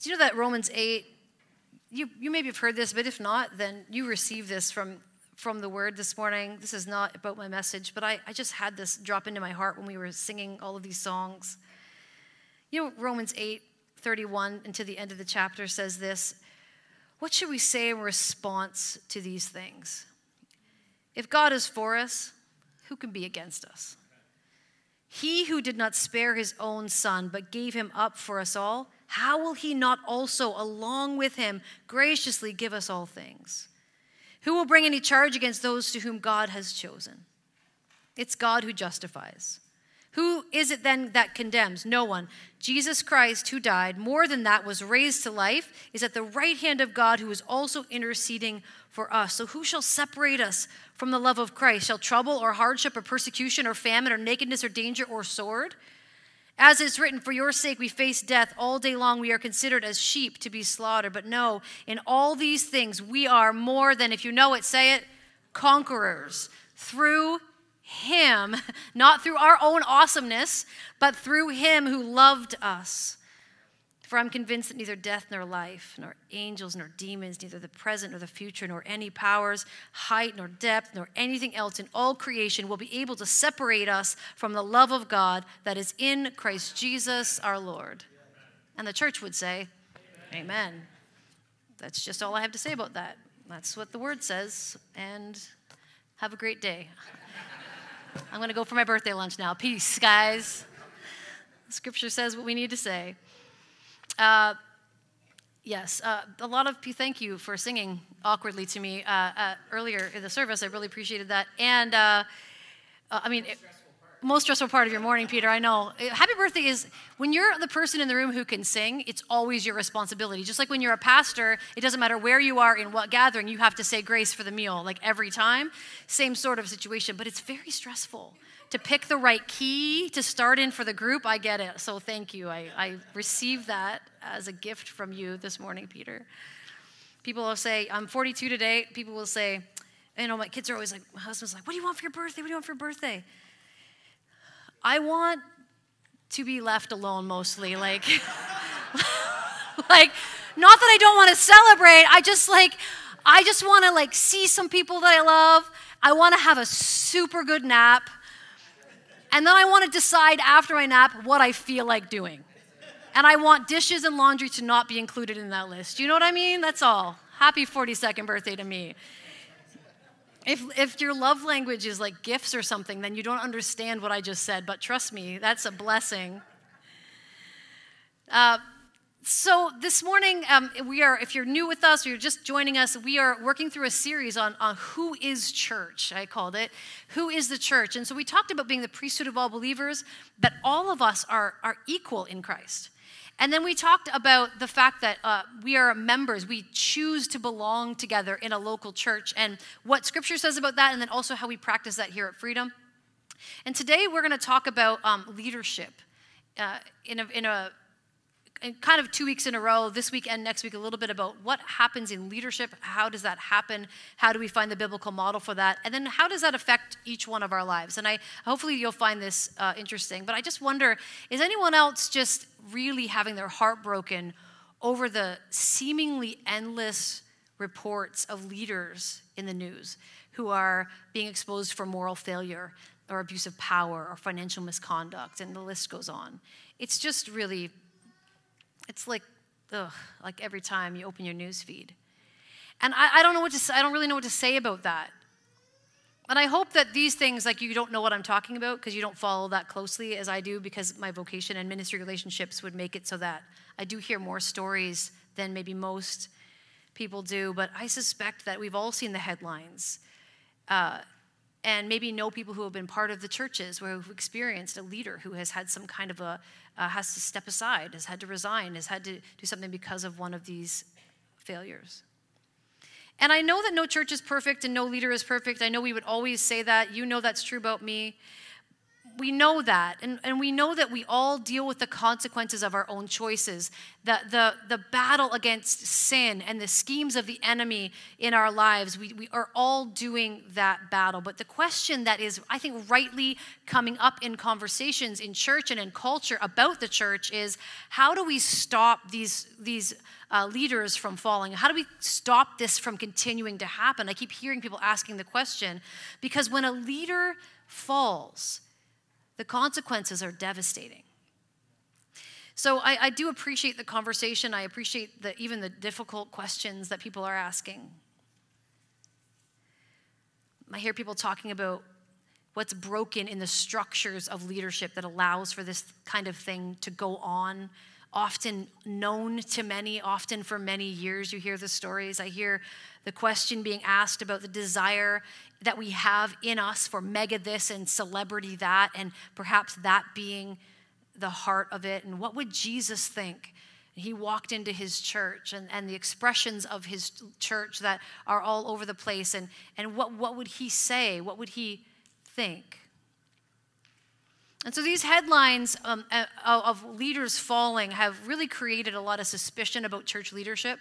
Do you know that Romans 8, you, you maybe have heard this, but if not, then you received this from, from the word this morning. This is not about my message, but I, I just had this drop into my heart when we were singing all of these songs. You know, Romans 8, 31 and to the end of the chapter says this What should we say in response to these things? If God is for us, who can be against us? He who did not spare his own son, but gave him up for us all, how will he not also, along with him, graciously give us all things? Who will bring any charge against those to whom God has chosen? It's God who justifies. Who is it then that condemns? No one. Jesus Christ, who died, more than that, was raised to life, is at the right hand of God, who is also interceding for us. So who shall separate us from the love of Christ? Shall trouble or hardship or persecution or famine or nakedness or danger or sword? As it's written, for your sake we face death. All day long we are considered as sheep to be slaughtered. But no, in all these things we are more than, if you know it, say it, conquerors through him, not through our own awesomeness, but through Him who loved us. For I'm convinced that neither death nor life, nor angels nor demons, neither the present nor the future, nor any powers, height nor depth, nor anything else in all creation will be able to separate us from the love of God that is in Christ Jesus our Lord. And the church would say, Amen. Amen. That's just all I have to say about that. That's what the word says. And have a great day. I'm going to go for my birthday lunch now. Peace, guys. Scripture says what we need to say. Uh, yes, uh, a lot of thank you for singing awkwardly to me uh, uh earlier in the service. I really appreciated that. And uh, I mean, it, most stressful part of your morning, Peter. I know. Happy birthday is when you're the person in the room who can sing, it's always your responsibility. Just like when you're a pastor, it doesn't matter where you are in what gathering, you have to say grace for the meal, like every time. Same sort of situation, but it's very stressful to pick the right key to start in for the group. I get it. So thank you. I, I received that as a gift from you this morning, Peter. People will say, I'm 42 today. People will say, you know, my kids are always like, my husband's like, what do you want for your birthday? What do you want for your birthday? I want to be left alone mostly. Like, like, not that I don't want to celebrate. I just like, I just want to like see some people that I love. I want to have a super good nap. And then I want to decide after my nap what I feel like doing. And I want dishes and laundry to not be included in that list. You know what I mean? That's all. Happy 42nd birthday to me. If, if your love language is like gifts or something, then you don't understand what I just said, but trust me, that's a blessing. Uh, so this morning, um, we are, if you're new with us or you're just joining us, we are working through a series on, on who is church, I called it. Who is the church? And so we talked about being the priesthood of all believers, that all of us are, are equal in Christ. And then we talked about the fact that uh, we are members, we choose to belong together in a local church, and what Scripture says about that, and then also how we practice that here at Freedom. And today we're going to talk about um, leadership uh, in, a, in a kind of two weeks in a row, this week and next week, a little bit about what happens in leadership. How does that happen? How do we find the biblical model for that? And then how does that affect each one of our lives? And I hopefully you'll find this uh, interesting. But I just wonder is anyone else just really having their heart broken over the seemingly endless reports of leaders in the news who are being exposed for moral failure or abuse of power or financial misconduct, and the list goes on. It's just really it's like, ugh, like every time you open your news feed. And I, I don't know what to say, I don't really know what to say about that. And I hope that these things, like you don't know what I'm talking about because you don't follow that closely as I do because my vocation and ministry relationships would make it so that I do hear more stories than maybe most people do. But I suspect that we've all seen the headlines. Uh, and maybe know people who have been part of the churches where who've experienced a leader who has had some kind of a uh, has to step aside has had to resign has had to do something because of one of these failures. And i know that no church is perfect and no leader is perfect. I know we would always say that. You know that's true about me we know that. And, and we know that we all deal with the consequences of our own choices, the, the, the battle against sin and the schemes of the enemy in our lives. We, we are all doing that battle. But the question that is, I think, rightly coming up in conversations in church and in culture about the church is how do we stop these, these uh, leaders from falling? How do we stop this from continuing to happen? I keep hearing people asking the question because when a leader falls, the consequences are devastating. So I, I, do appreciate the conversation. I appreciate the, even the difficult questions that people are asking. I hear people talking about what's broken in the structures of leadership that allows for this kind of thing to go on often known to many, often for many years. You hear the stories. I hear the question being asked about the desire that we have in us for mega this and celebrity that, and perhaps that being the heart of it. And what would Jesus think? He walked into his church and, and the expressions of his church that are all over the place. And, and what, what would he say? What would he think? And so these headlines um, of leaders falling have really created a lot of suspicion about church leadership.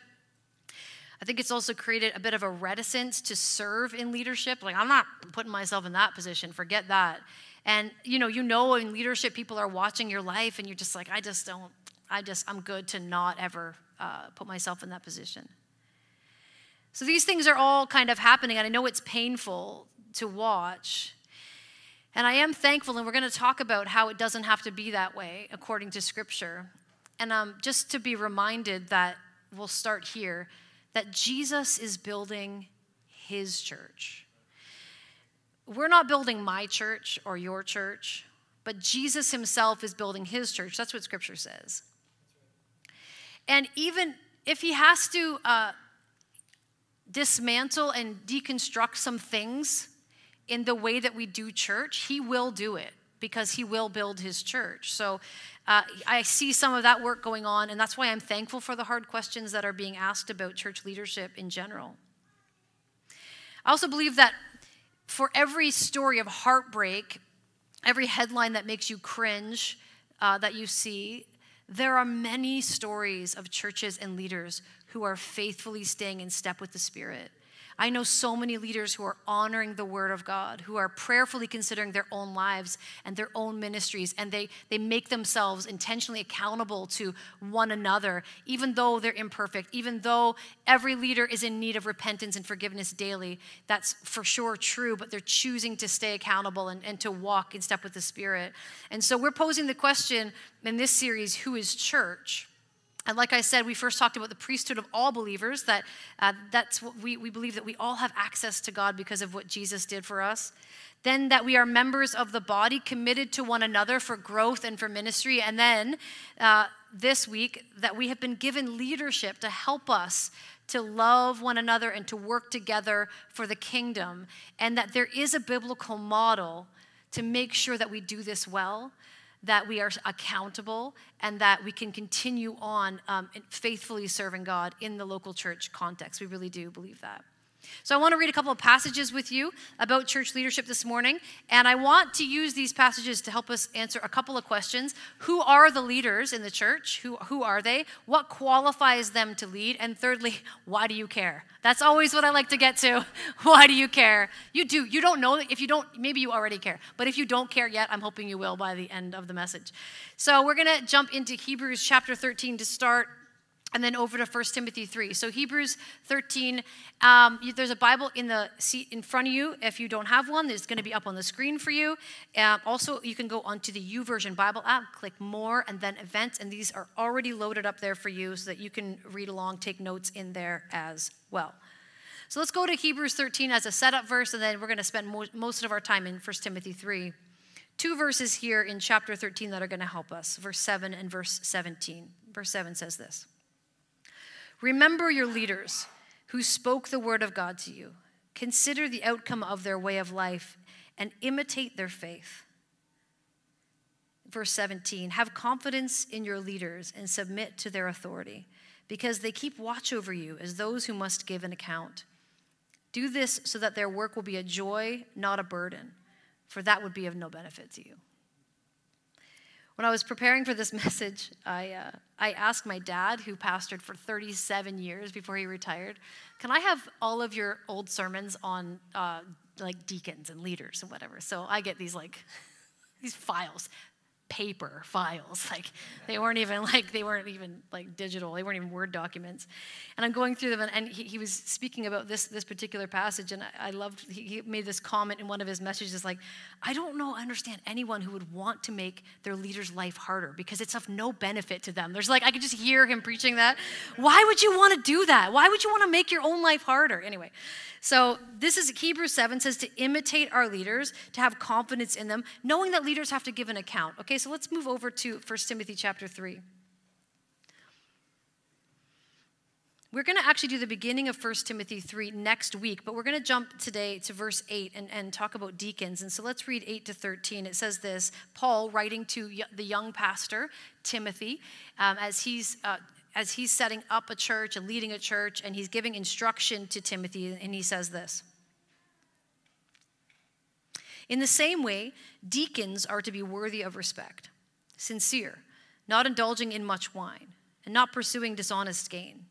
I think it's also created a bit of a reticence to serve in leadership. Like, I'm not putting myself in that position, forget that. And you know, you know, in leadership, people are watching your life, and you're just like, I just don't, I just, I'm good to not ever uh, put myself in that position. So these things are all kind of happening, and I know it's painful to watch. And I am thankful, and we're going to talk about how it doesn't have to be that way according to Scripture. And um, just to be reminded that we'll start here that Jesus is building his church. We're not building my church or your church, but Jesus himself is building his church. That's what Scripture says. And even if he has to uh, dismantle and deconstruct some things, in the way that we do church, he will do it because he will build his church. So uh, I see some of that work going on, and that's why I'm thankful for the hard questions that are being asked about church leadership in general. I also believe that for every story of heartbreak, every headline that makes you cringe uh, that you see, there are many stories of churches and leaders who are faithfully staying in step with the Spirit. I know so many leaders who are honoring the word of God, who are prayerfully considering their own lives and their own ministries, and they, they make themselves intentionally accountable to one another, even though they're imperfect, even though every leader is in need of repentance and forgiveness daily. That's for sure true, but they're choosing to stay accountable and, and to walk in step with the Spirit. And so we're posing the question in this series who is church? And like I said, we first talked about the priesthood of all believers, that uh, that's what we, we believe that we all have access to God because of what Jesus did for us. Then that we are members of the body committed to one another for growth and for ministry. And then uh, this week, that we have been given leadership to help us to love one another and to work together for the kingdom. And that there is a biblical model to make sure that we do this well that we are accountable and that we can continue on um, faithfully serving God in the local church context. We really do believe that. So, I want to read a couple of passages with you about church leadership this morning, and I want to use these passages to help us answer a couple of questions. Who are the leaders in the church? Who, who are they? What qualifies them to lead? And thirdly, why do you care? That's always what I like to get to. why do you care? You do. You don't know. If you don't, maybe you already care. But if you don't care yet, I'm hoping you will by the end of the message. So, we're going to jump into Hebrews chapter 13 to start and then over to 1 timothy 3 so hebrews 13 um, there's a bible in the seat in front of you. If you don't have one it's going to be up on the screen for you. Um, also you can go onto the YouVersion bible app click more and then events and these are already loaded up there for you so that you can read along take notes in there as well. So let's go to hebrews 13 as a setup verse and then we're going to spend mo- most of our time in 1 timothy 3 two verses here in chapter 13 that are going to help us verse 7 and verse 17 verse 7 says this Remember your leaders who spoke the word of God to you. Consider the outcome of their way of life and imitate their faith. Verse 17 Have confidence in your leaders and submit to their authority, because they keep watch over you as those who must give an account. Do this so that their work will be a joy, not a burden, for that would be of no benefit to you. When I was preparing for this message, I, uh, I asked my dad, who pastored for 37 years before he retired, can I have all of your old sermons on uh, like deacons and leaders and whatever? So I get these like these files paper files. Like they weren't even like they weren't even like digital. They weren't even word documents. And i'm going through them and, and he, he, was speaking about this this particular passage and i, I loved he, he, made this comment in one of his messages like i don't know understand anyone who would want to make their leader's life harder because it's of no benefit to them. There's like i could just hear him preaching that. Why would you want to do that? Why would you want to make your own life harder? Anyway so this is Hebrews 7 says to imitate our leaders, to have confidence in them, knowing that leaders have to give an account. Okay, so let's move over to 1 Timothy chapter 3. We're going to actually do the beginning of 1 Timothy 3 next week, but we're going to jump today to verse 8 and, and talk about deacons. And so let's read 8 to 13. It says this Paul writing to the young pastor, Timothy, um, as he's uh, as he's setting up a church and leading a church, and he's giving instruction to Timothy, and he says this. In the same way, deacons are to be worthy of respect, sincere, not indulging in much wine, and not pursuing dishonest gain.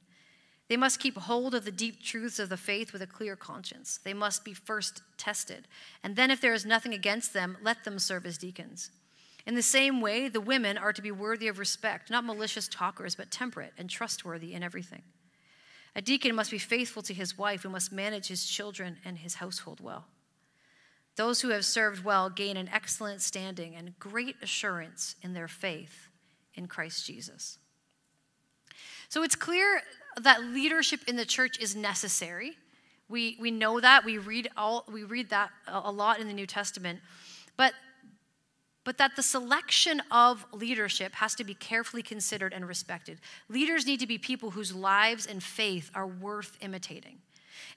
They must keep hold of the deep truths of the faith with a clear conscience. They must be first tested. And then, if there is nothing against them, let them serve as deacons. In the same way, the women are to be worthy of respect, not malicious talkers, but temperate and trustworthy in everything. A deacon must be faithful to his wife and must manage his children and his household well. Those who have served well gain an excellent standing and great assurance in their faith in Christ Jesus. So it's clear that leadership in the church is necessary. We, we know that. We read, all, we read that a lot in the New Testament. But but that the selection of leadership has to be carefully considered and respected. Leaders need to be people whose lives and faith are worth imitating.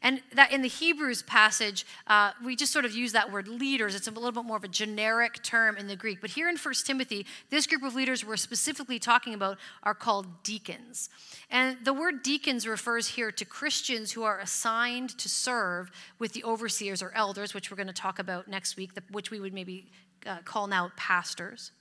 And that in the Hebrews passage, uh, we just sort of use that word leaders. It's a little bit more of a generic term in the Greek. But here in 1 Timothy, this group of leaders we're specifically talking about are called deacons. And the word deacons refers here to Christians who are assigned to serve with the overseers or elders, which we're going to talk about next week, which we would maybe uh, call now pastors.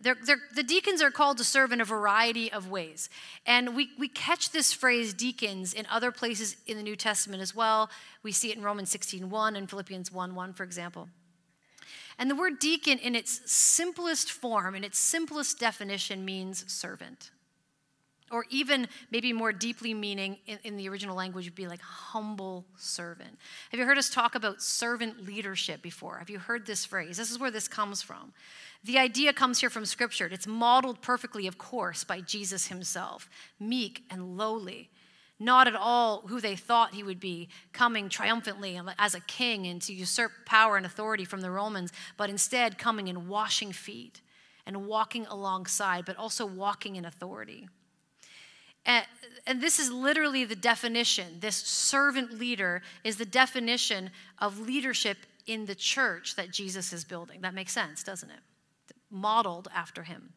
They're, they're, the deacons are called to serve in a variety of ways. And we, we catch this phrase deacons in other places in the New Testament as well. We see it in Romans 16 1 and Philippians 1 1, for example. And the word deacon, in its simplest form, in its simplest definition, means servant. Or even maybe more deeply meaning in, in, the original language would be like humble servant. Have you heard us talk about servant leadership before? Have you heard this phrase? This is where this comes from. The idea comes here from Scripture. It's modeled perfectly, of course, by Jesus himself, meek and lowly, not at all who they thought he would be, coming triumphantly as a king and to usurp power and authority from the Romans, but instead coming and washing feet and walking alongside, but also walking in authority. And, and, this is literally the definition. This servant leader is the definition of leadership in the church that Jesus is building. That makes sense, doesn't it? Modeled after him.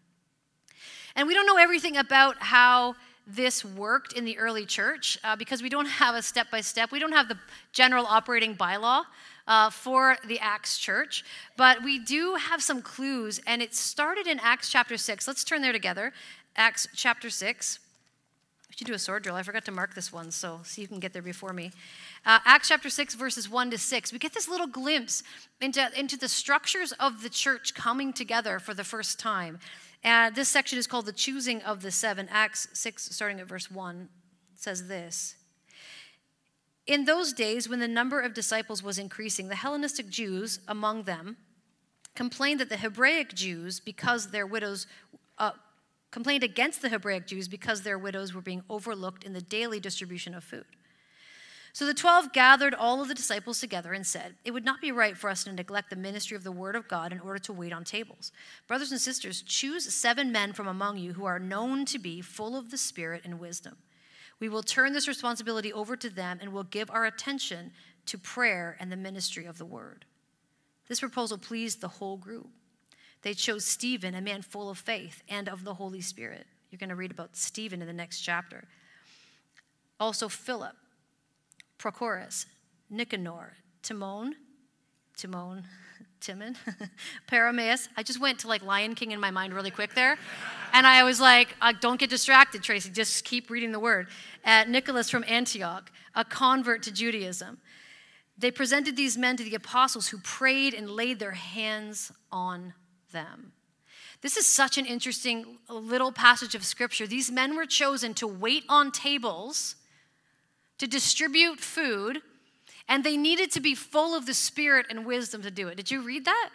And we don't know everything about how this worked in the early church uh, because we don't have a step by step, we don't have the general operating bylaw. Uh, for the Acts church, but we do have some clues, and it started in Acts chapter 6. Let's turn there together. Acts chapter 6 should do a sword drill. I forgot to mark this one, so see you can get there before me. Uh, Acts chapter 6, verses 1 to 6. We get this little glimpse into, into the structures of the church coming together for the first time. And this section is called the choosing of the seven. Acts 6, starting at verse 1, says this. In those days, when the number of disciples was increasing, the Hellenistic Jews among them complained that the Hebraic Jews, because their widows uh, complained against the Hebraic Jews because their widows were being overlooked in the daily distribution of food. So the twelve gathered all of the disciples together and said, It would not be right for us to neglect the ministry of the word of God in order to wait on tables. Brothers and sisters, choose seven men from among you who are known to be full of the Spirit and wisdom. We will turn this responsibility over to them and will give our attention to prayer and the ministry of the word. This proposal pleased the whole group. They chose Stephen, a man full of faith and of the Holy Spirit. You're going to read about Stephen in the next chapter. Also, Philip, Prochorus, Nicanor, Timon, Timon, Timon, Paramenes. I just went to like Lion King in my mind really quick there. And I was like, uh, don't get distracted, Tracy. Just keep reading the word. Uh, Nicholas from Antioch, a convert to Judaism. They presented these men to the apostles who prayed and laid their hands on them. This is such an interesting little passage of scripture. These men were chosen to wait on tables, to distribute food, and they needed to be full of the Spirit and wisdom to do it. Did you read that?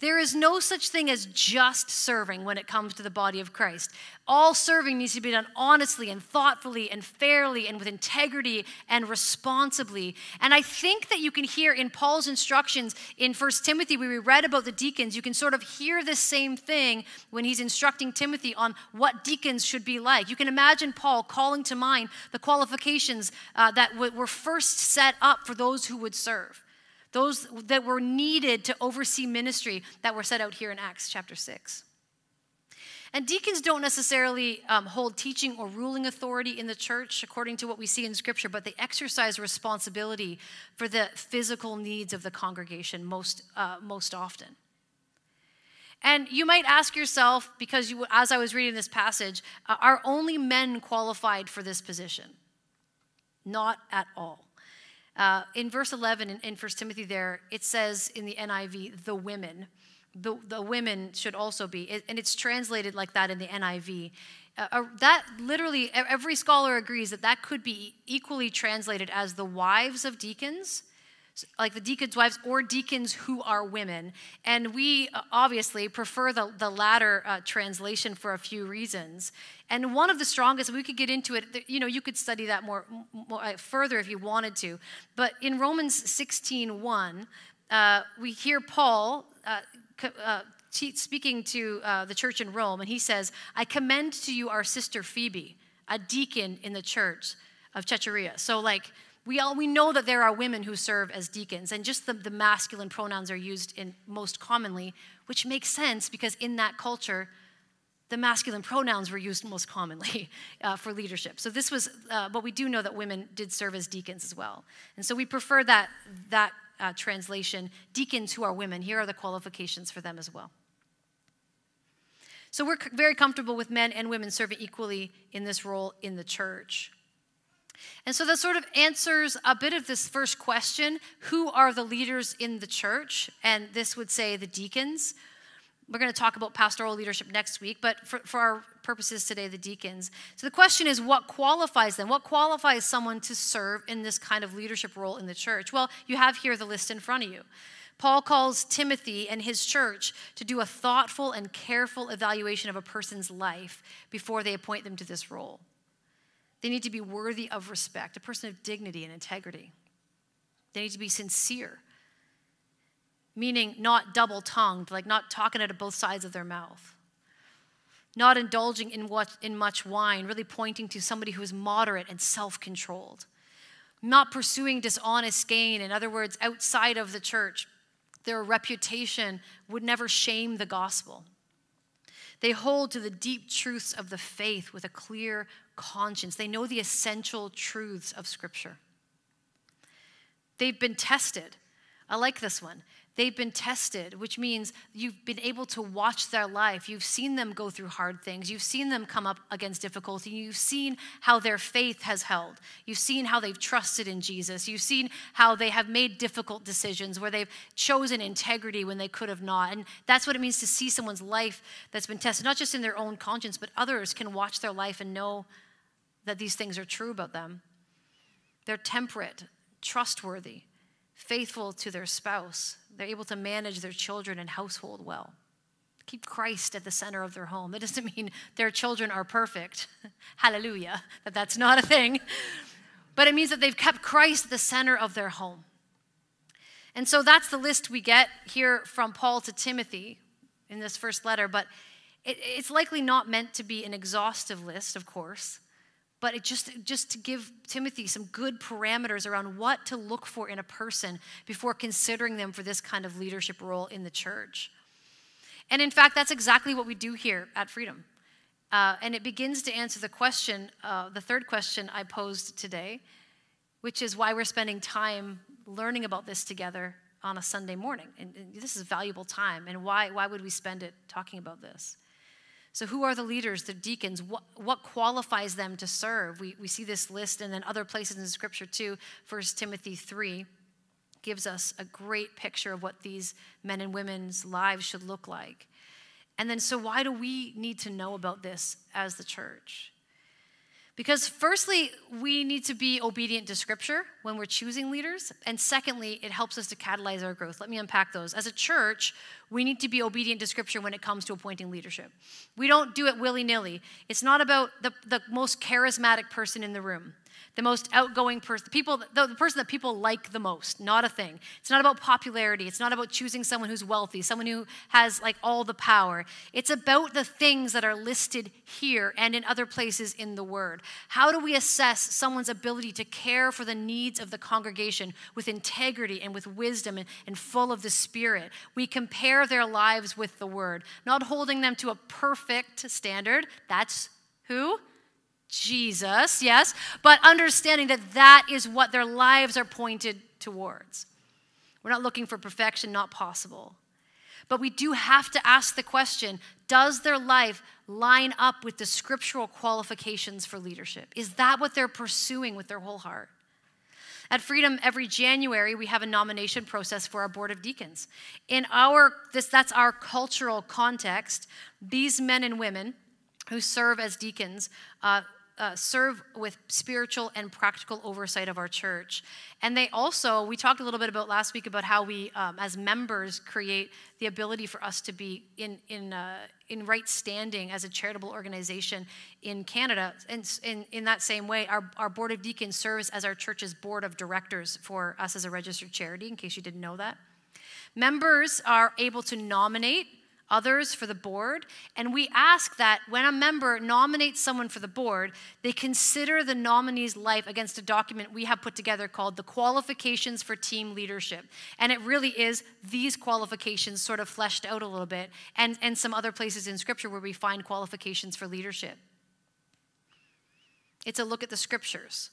There is no such thing as just serving when it comes to the body of Christ. All serving needs to be done honestly and thoughtfully and fairly and with integrity and responsibly. And I think that you can hear in Paul's instructions in 1 Timothy, where we read about the deacons, you can sort of hear the same thing when he's instructing Timothy on what deacons should be like. You can imagine Paul calling to mind the qualifications uh, that w- were first set up for those who would serve those that were needed to oversee ministry that were set out here in Acts chapter 6. And deacons don't necessarily um, hold teaching or ruling authority in the church, according to what we see in Scripture, but they exercise responsibility for the physical needs of the congregation most, uh, most often. And you might ask yourself, because you, as I was reading this passage, uh, are only men qualified for this position? Not at all. Uh, in verse 11 in, in 1 Timothy, there, it says in the NIV, the women. The, the women should also be, it, and it's translated like that in the NIV. Uh, uh, that literally, every scholar agrees that that could be equally translated as the wives of deacons like the deacons' wives or deacons who are women. And we uh, obviously prefer the, the latter uh, translation for a few reasons. And one of the strongest, we could get into it, you know, you could study that more, more uh, further if you wanted to. But in Romans 16 1, uh, we hear Paul uh, uh, speaking to the church in Rome, and he says, I commend to you our sister Phoebe, a deacon in the church of Caesarea. So, like, we, all, we know that there are women who serve as deacons, and just the, the masculine pronouns are used in most commonly, which makes sense because in that culture, the masculine pronouns were used most commonly uh, for leadership. So this was, uh, but we do know that women did serve as deacons as well. And so we prefer that, that uh, translation, deacons who are women. Here are the qualifications for them as well. So we're very comfortable with men and women serving equally in this role in the church. And so that sort of answers a bit of this first question who are the leaders in the church? And this would say the deacons. We're going to talk about pastoral leadership next week, but for, for our purposes today, the deacons. So the question is what qualifies them? What qualifies someone to serve in this kind of leadership role in the church? Well, you have here the list in front of you. Paul calls Timothy and his church to do a thoughtful and careful evaluation of a person's life before they appoint them to this role. They need to be worthy of respect, a person of dignity and integrity. They need to be sincere, meaning not double tongued, like not talking out of both sides of their mouth. Not indulging in, what, in much wine, really pointing to somebody who is moderate and self controlled. Not pursuing dishonest gain, in other words, outside of the church. Their reputation would never shame the gospel. They hold to the deep truths of the faith with a clear conscience. They know the essential truths of Scripture. They've been tested. I like this one. They've been tested, which means you've been able to watch their life. You've seen them go through hard things. You've seen them come up against difficulty. You've seen how their faith has held. You've seen how they've trusted in Jesus. You've seen how they have made difficult decisions where they've chosen integrity when they could have not. And that's what it means to see someone's life that's been tested, not just in their own conscience, but others can watch their life and know that these things are true about them. They're temperate, trustworthy, faithful to their spouse. They're able to manage their children and household well. Keep Christ at the center of their home. That doesn't mean their children are perfect. Hallelujah, that that's not a thing. But it means that they've kept Christ at the center of their home. And so that's the list we get here from Paul to Timothy in this first letter. But it, it's likely not meant to be an exhaustive list, of course but it just, just to give Timothy some good parameters around what to look for in a person before considering them for this kind of leadership role in the church. And in fact, that's exactly what we do here at Freedom. Uh, and it begins to answer the question, uh, the third question I posed today, which is why we're spending time learning about this together on a Sunday morning. And, and this is valuable time. And why, why would we spend it talking about this? So, who are the leaders, the deacons? What, what qualifies them to serve? We, we see this list and then other places in Scripture too. 1 Timothy 3 gives us a great picture of what these men and women's lives should look like. And then, so why do we need to know about this as the church? Because, firstly, we need to be obedient to Scripture when we're choosing leaders. And secondly, it helps us to catalyze our growth. Let me unpack those. As a church, we need to be obedient to Scripture when it comes to appointing leadership. We don't do it willy nilly. It's not about the, the most charismatic person in the room the most outgoing person, people, the, the, person that people like the most, not a thing. It's not about popularity. It's not about choosing someone who's wealthy, someone who has like all the power. It's about the things that are listed here and in other places in the Word. How do we assess someone's ability to care for the needs of the congregation with integrity and with wisdom and, and full of the Spirit? We compare their lives with the Word, not holding them to a perfect standard. That's who? Jesus, yes, but understanding that that is what their lives are pointed towards. We're not looking for perfection, not possible. But we do have to ask the question does their life line up with the scriptural qualifications for leadership? Is that what they're pursuing with their whole heart? At Freedom, every January, we have a nomination process for our Board of Deacons. In our, this, that's our cultural context. These men and women who serve as deacons uh, uh, serve with spiritual and practical oversight of our church. And they also, we talked a little bit about last week about how we, um, as members, create the ability for us to be in, in, uh, in right standing as a charitable organization in Canada. And in, in that same way, our, our Board of Deacons serves as our church's board of directors for us as a registered charity, in case you didn't know that. Members are able to nominate others for the board. And we ask that when a member nominates someone for the board, they consider the nominee's life against a document we have put together called the Qualifications for Team Leadership. And it really is these qualifications sort of fleshed out a little bit, and, and some other places in Scripture where we find qualifications for leadership. It's a look at the Scriptures.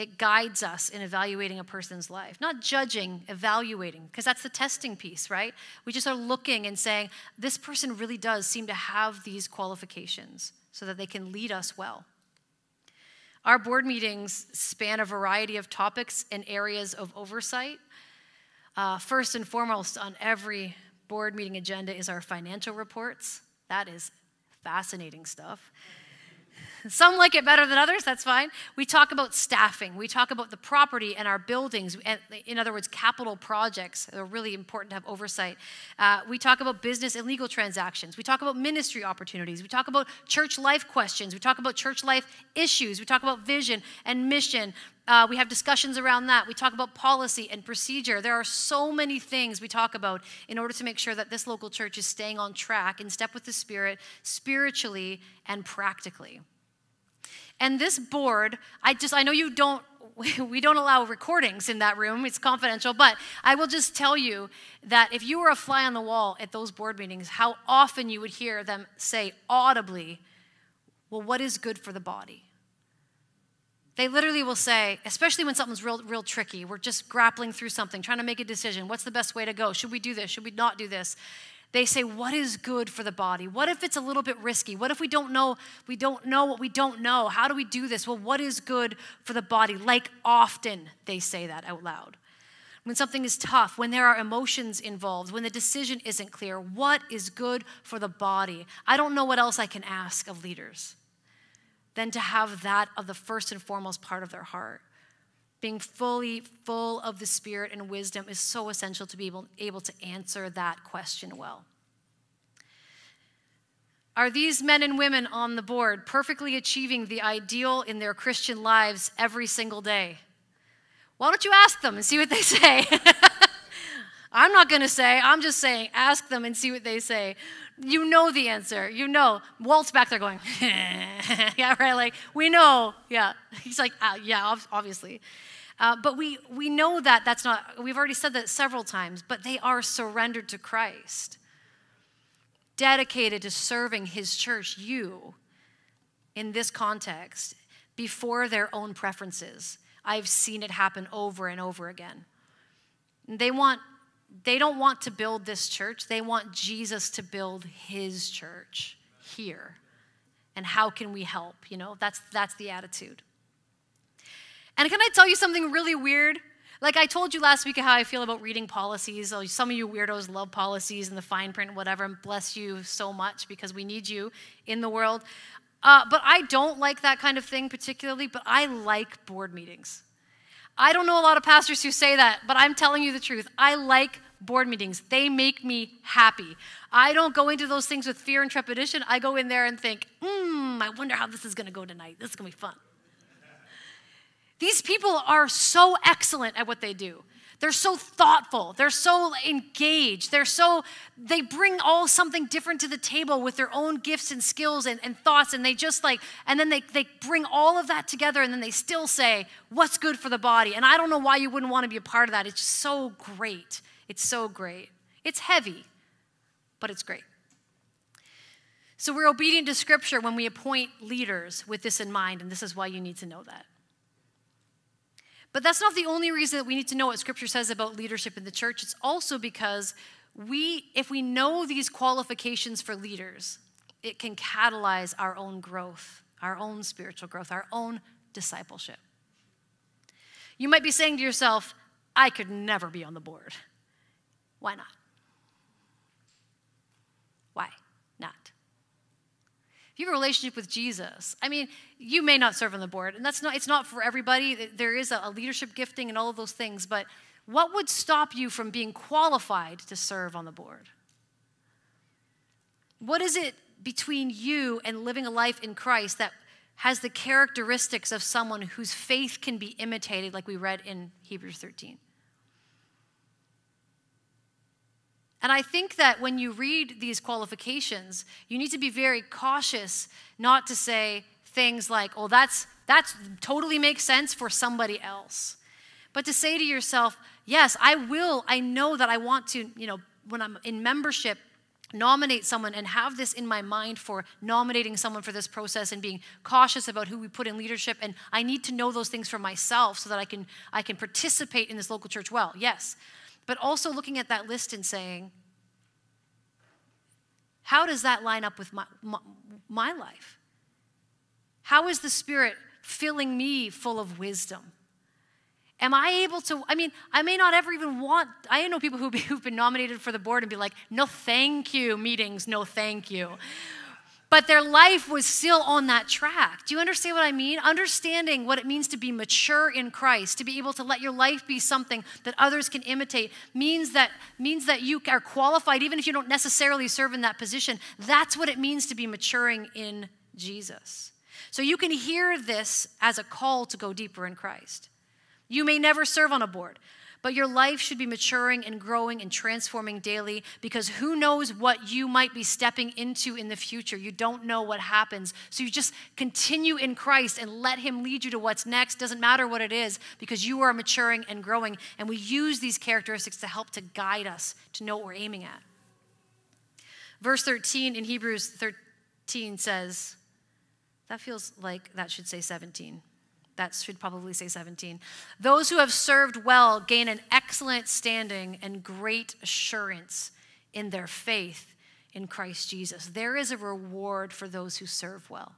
It guides us in evaluating a person's life, not judging, evaluating, because that's the testing piece, right? We just are looking and saying, this person really does seem to have these qualifications so that they can lead us well. Our board meetings span a variety of topics and areas of oversight. Uh, first and foremost, on every board meeting agenda is our financial reports. That is fascinating stuff. Some like it better than others, that's fine. We talk about staffing. We talk about the property and our buildings. In other words, capital projects are really important to have oversight. Uh, we talk about business and legal transactions. We talk about ministry opportunities. We talk about church life questions. We talk about church life issues. We talk about vision and mission. Uh, we have discussions around that. We talk about policy and procedure. There are so many things we talk about in order to make sure that this local church is staying on track in step with the Spirit, spiritually and practically. And this board, I just, I know you don't, we don't allow recordings in that room, it's confidential, but I will just tell you that if you were a fly on the wall at those board meetings, how often you would hear them say audibly, Well, what is good for the body? They literally will say, especially when something's real, real tricky, we're just grappling through something, trying to make a decision. What's the best way to go? Should we do this? Should we not do this? They say, what is good for the body? What if it's a little bit risky? What if we don't know, we don't know what we don't know? How do we do this? Well, what is good for the body? Like often they say that out loud. When something is tough, when there are emotions involved, when the decision isn't clear, what is good for the body? I don't know what else I can ask of leaders than to have that of the first and foremost part of their heart being fully full of the Spirit and wisdom is so essential to be able, able to answer that question well. Are these men and women on the board perfectly achieving the ideal in their Christian lives every single day? Why don't you ask them and see what they say? I'm not going to say, I'm just saying, ask them and see what they say. You know the answer. You know. Walt's back there going, yeah, right? Like, we know. Yeah. He's like, uh, yeah, obviously. Uh, but we, we know that that's not, we've already said that several times, but they are surrendered to Christ, dedicated to serving his church, you, in this context, before their own preferences. I've seen it happen over and over again. They want they don't want to build this church. They want Jesus to build his church here. And how can we help? You know, that's that's the attitude. And can I tell you something really weird? Like I told you last week how I feel about reading policies. Oh, some of you weirdos love policies and the fine print and whatever, and bless you so much because we need you in the world. Uh, but I don't like that kind of thing particularly, but I like board meetings. I don't know a lot of pastors who say that, but I'm telling you the truth. I like board meetings. They make me happy. I don't go into those things with fear and trepidation. I go in there and think, hmm, I wonder how this is going to go tonight. This is going to be fun. These people are so excellent at what they do. They're so thoughtful. They're so engaged. They're so, they bring all something different to the table with their own gifts and skills and, and thoughts. And they just like, and then they, they bring all of that together and then they still say, what's good for the body? And I don't know why you wouldn't want to be a part of that. It's so great. It's so great. It's heavy, but it's great. So we're obedient to Scripture when we appoint leaders with this in mind, and this is why you need to know that. But that's not the only reason that we need to know what Scripture says about leadership in the church. It's also because we, if we know these qualifications for leaders, it can catalyze our own growth, our own spiritual growth, our own discipleship. You might be saying to yourself, I could never be on the board. Why not? Why not? You have a relationship with Jesus, I mean, you may not serve on the board, and that's not, it's not for everybody. There is a leadership gifting and all of those things, but what would stop you from being qualified to serve on the board? What is it between you and living a life in Christ that has the characteristics of someone whose faith can be imitated, like we read in Hebrews 13? And I think that when you read these qualifications, you need to be very cautious not to say things like, "Oh, that's that's totally makes sense for somebody else." But to say to yourself, "Yes, I will. I know that I want to, you know, when I'm in membership, nominate someone and have this in my mind for nominating someone for this process and being cautious about who we put in leadership and I need to know those things for myself so that I can I can participate in this local church well. Yes but also looking at that list and saying, how does that line up with my, my, my life? How is the Spirit filling me full of wisdom? Am I able to? I mean, I may not ever even want. I know people who, who've been nominated for the board and be like, no, thank you, meetings, no, thank you but their life was still on that track. Do you understand what I mean? Understanding what it means to be mature in Christ, to be able to let your life be something that others can imitate, means that means that you are qualified even if you don't necessarily serve in that position. That's what it means to be maturing in Jesus. So you can hear this as a call to go deeper in Christ. You may never serve on a board. But your life should be maturing and growing and transforming daily because who knows what you might be stepping into in the future. You don't know what happens. So you just continue in Christ and let Him lead you to what's next. Doesn't matter what it is because you are maturing and growing. And we use these characteristics to help to guide us to know what we're aiming at. Verse 13 in Hebrews 13 says, that feels like that should say 17 that should probably say 17. Those who have served well gain an excellent standing and great assurance in their faith in Christ Jesus. There is a reward for those who serve well.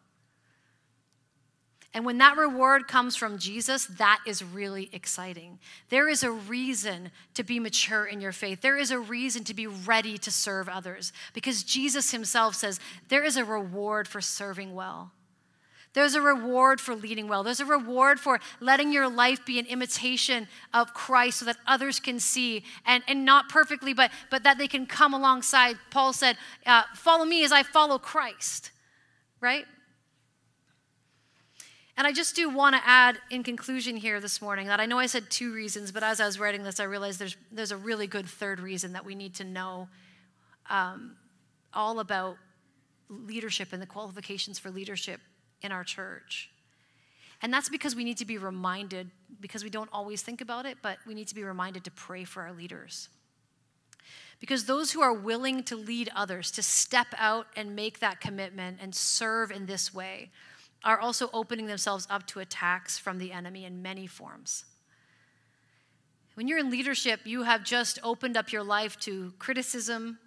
And when that reward comes from Jesus, that is really exciting. There is a reason to be mature in your faith. There is a reason to be ready to serve others because Jesus himself says there is a reward for serving well. There's a reward for leading well. There's a reward for letting your life be an imitation of Christ so that others can see and, and not perfectly, but, but that they can come alongside. Paul said, uh, Follow me as I follow Christ, right? And I just do want to add in conclusion here this morning that I know I said two reasons, but as I was writing this, I realized there's, there's a really good third reason that we need to know um, all about leadership and the qualifications for leadership in our church. And that's because we need to be reminded, because we don't always think about it, but we need to be reminded to pray for our leaders. Because those who are willing to lead others, to step out and make that commitment and serve in this way, are also opening themselves up to attacks from the enemy in many forms. When you're in leadership, you have just opened up your life to criticism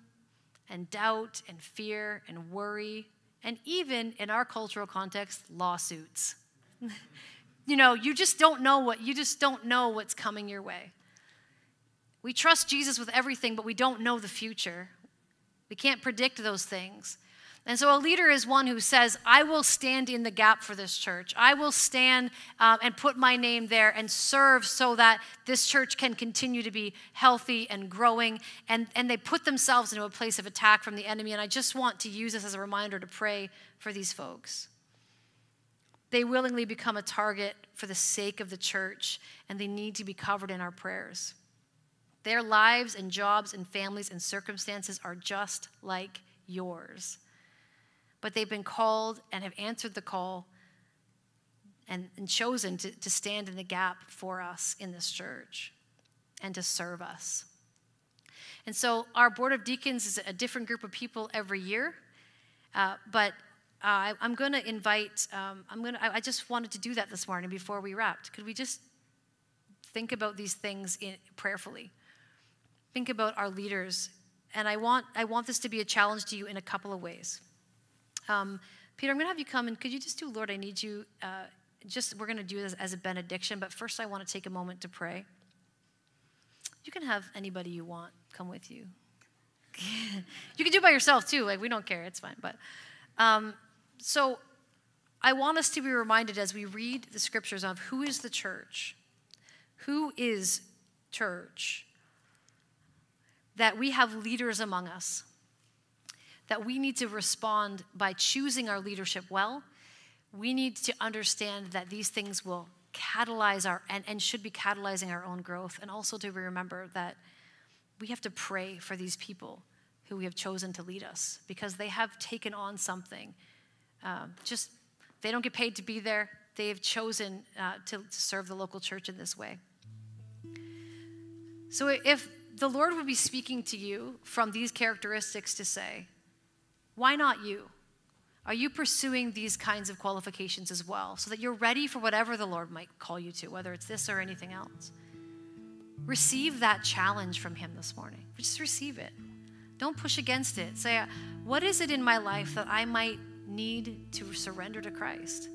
and doubt and fear and worry, and even in our cultural context, lawsuits. you know, you just don't know what you just don't know what's coming your way. We trust Jesus with everything, but we don't know the future. We can't predict those things. And so a leader is one who says, I will stand in the gap for this church. I will stand um, and put my name there and serve so that this church can continue to be healthy and growing. And, and they put themselves into a place of attack from the enemy. And I just want to use this as a reminder to pray for these folks. They willingly become a target for the sake of the church, and they need to be covered in our prayers. Their lives and jobs and families and circumstances are just like yours but they've been called and have answered the call and, and chosen to, to stand in the gap for us in this church and to serve us. And so our board of deacons is a different group of people every year, uh, but uh, I, am going to invite. Um, I'm going. I, I just wanted to do that this morning before we wrapped. Could we just think about these things in, prayerfully? Think about our leaders, and I want. I want this to be a challenge to you in a couple of ways. Um, Peter, I'm going to have you come and could you just do, Lord, I need you. Uh, just, we're going to do this as a benediction, but first I want to take a moment to pray. You can have anybody you want come with you. you can do it by yourself too. Like, we don't care. It's fine. But um, so I want us to be reminded as we read the scriptures of who is the church? Who is church? That we have leaders among us that we need to respond by choosing our leadership well. We need to understand that these things will catalyze our and, and should be catalyzing our own growth, and also to remember that we have to pray for these people who we have chosen to lead us because they have taken on something. Um, just they don't get paid to be there. They have chosen uh, to, to serve the local church in this way. So if the Lord would be speaking to you from these characteristics to say, why not you? Are you pursuing these kinds of qualifications as well so that you're ready for whatever the Lord might call you to, whether it's this or anything else? Receive that challenge from Him this morning. Just receive it. Don't push against it. Say, what is it in my life that I might need to surrender to Christ?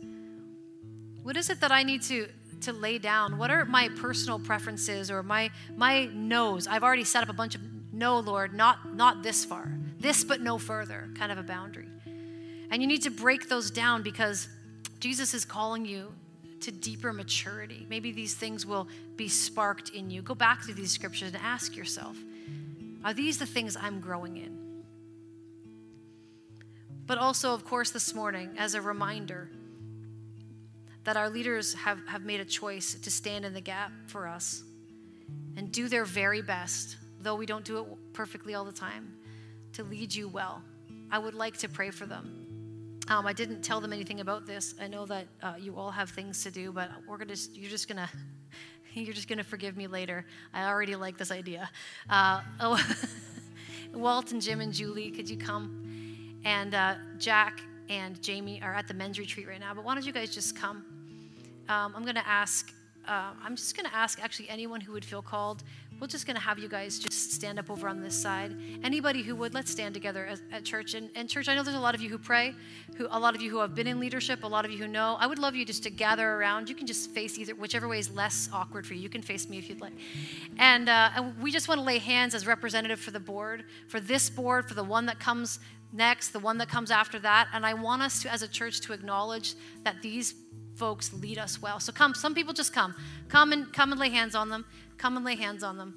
What is it that I need to, to lay down? What are my personal preferences or my, my no's? I've already set up a bunch of no, Lord, not, not this far. This but no further, kind of a boundary. And you need to break those down because Jesus is calling you to deeper maturity. Maybe these things will be sparked in you. Go back to these scriptures and ask yourself are these the things I'm growing in? But also, of course, this morning, as a reminder that our leaders have, have made a choice to stand in the gap for us and do their very best, though we don't do it perfectly all the time, to lead you well. I would like to pray for them. Um, I didn't tell them anything about this. I know that uh, you all have things to do, but we're gonna. You're just gonna. You're just gonna forgive me later. I already like this idea. Uh, oh, Walt and Jim and Julie, could you come? And uh, Jack and Jamie are at the men's retreat right now. But why don't you guys just come? Um, I'm gonna ask. Uh, I'm just gonna ask actually anyone who would feel called we're just going to have you guys just stand up over on this side. Anybody who would, let's stand together at, at church. And, and, church, I know there's a lot of you who pray, who a lot of you who have been in leadership, a lot of you who know. I would love you just to gather around. You can just face either, whichever way is less awkward for you. You can face me if you'd like. And, uh, and we just want to lay hands as representative for the board, for this board, for the one that comes next, the one that comes after that. And I want us to, as a church, to acknowledge that these folks lead us well. So come, some people just come. Come and come and lay hands on them. Come and lay hands on them.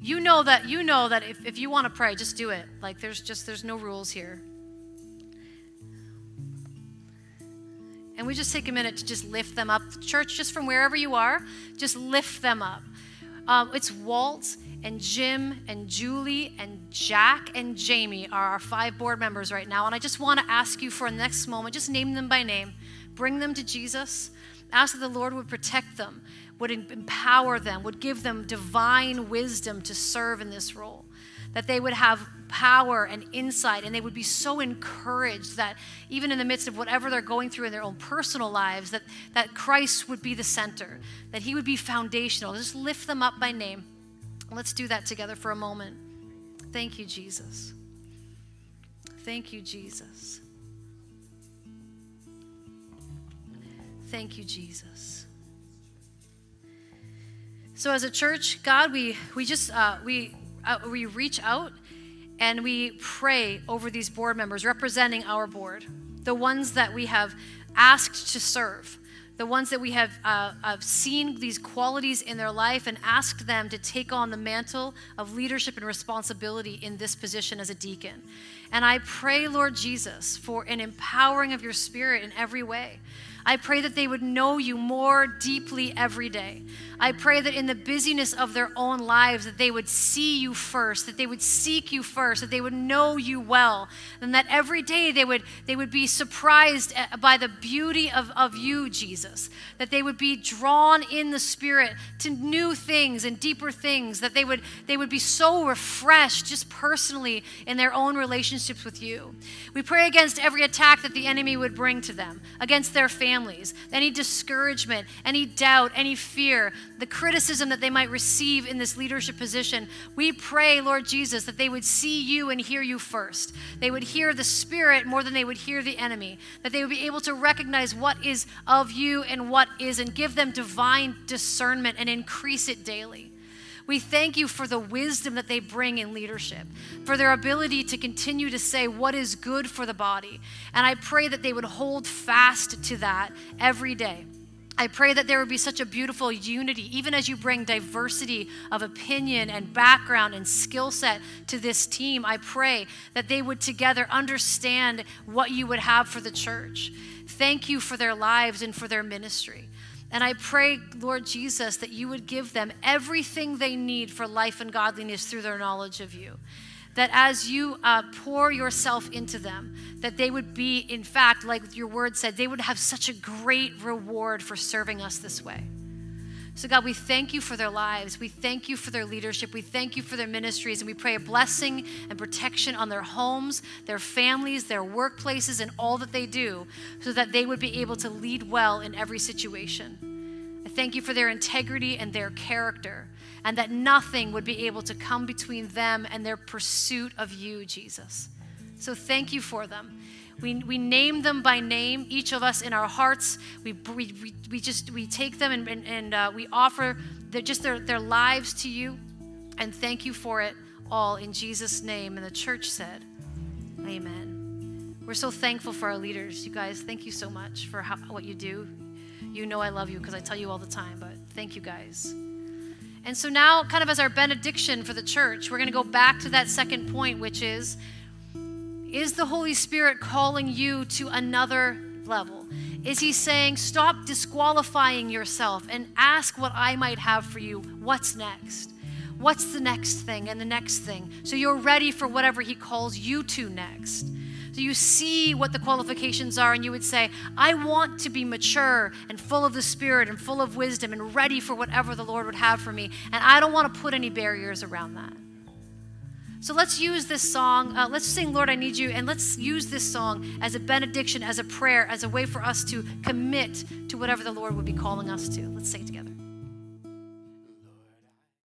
You know that you know that if, if you want to pray, just do it. Like there's just there's no rules here. And we just take a minute to just lift them up. Church, just from wherever you are, just lift them up. Um, it's Walt and Jim and Julie and Jack and Jamie are our five board members right now. And I just want to ask you for the next moment, just name them by name, bring them to Jesus, ask that the Lord would protect them, would empower them, would give them divine wisdom to serve in this role, that they would have power and insight, and they would be so encouraged that even in the midst of whatever they're going through in their own personal lives, that, that Christ would be the center, that He would be foundational. Just lift them up by name. Let's do that together for a moment. Thank you, Jesus. Thank you, Jesus. Thank you, Jesus. So, as a church, God, we we just uh, we uh, we reach out and we pray over these board members representing our board, the ones that we have asked to serve, the ones that we have uh, have seen these qualities in their life and asked them to take on the mantle of leadership and responsibility in this position as a deacon. And I pray, Lord Jesus, for an empowering of your spirit in every way. I pray that they would know you more deeply every day. I pray that in the busyness of their own lives that they would see you first, that they would seek you first, that they would know you well, and that every day they would they would be surprised eh, by the beauty of, of you, Jesus. That they would be drawn in the spirit to new things and deeper things, that they would they would be so refreshed just personally in their own relationships with you. We pray against every attack that the enemy would bring to them, against their families, any discouragement, any doubt, any fear, the criticism that they might receive in this leadership position. We pray, Lord Jesus, that they would see you and hear you first. They would hear the Spirit more than they would hear the enemy, that they would be able to recognize what is of you and what is, and give them divine discernment and increase it daily. We thank you for the wisdom that they bring in leadership, for their ability to continue to say what is good for the body. And I pray that they would hold fast to that every day. I pray that there would be such a beautiful unity, even as you bring diversity of opinion and background and skill set to this team. I pray that they would together understand what you would have for the church. Thank you for their lives and for their ministry. And I pray, Lord Jesus, that you would give them everything they need for life and godliness through their knowledge of you. That as you uh, pour yourself into them, that they would be, in fact, like your word said, they would have such a great reward for serving us this way. So, God, we thank you for their lives. We thank you for their leadership. We thank you for their ministries. And we pray a blessing and protection on their homes, their families, their workplaces, and all that they do so that they would be able to lead well in every situation. I thank you for their integrity and their character, and that nothing would be able to come between them and their pursuit of you, Jesus. So, thank you for them. We, we name them by name, each of us in our hearts. We, we, we just we take them and, and, and uh, we offer their, just their, their lives to you. And thank you for it all in Jesus' name. And the church said, Amen. We're so thankful for our leaders. You guys, thank you so much for how, what you do. You know I love you because I tell you all the time, but thank you guys. And so now, kind of as our benediction for the church, we're going to go back to that second point, which is is the Holy Spirit calling you to another level? Is He saying, stop disqualifying yourself and ask what I might have for you? What's next? What's the next thing and the next thing? So you're ready for whatever He calls you to next. So you see what the qualifications are, and you would say, I want to be mature and full of the Spirit and full of wisdom and ready for whatever the Lord would have for me. And I don't want to put any barriers around that. So let's use this song. Uh, let's sing, Lord, I Need You, and let's use this song as a benediction, as a prayer, as a way for us to commit to whatever the Lord would be calling us to. Let's sing together.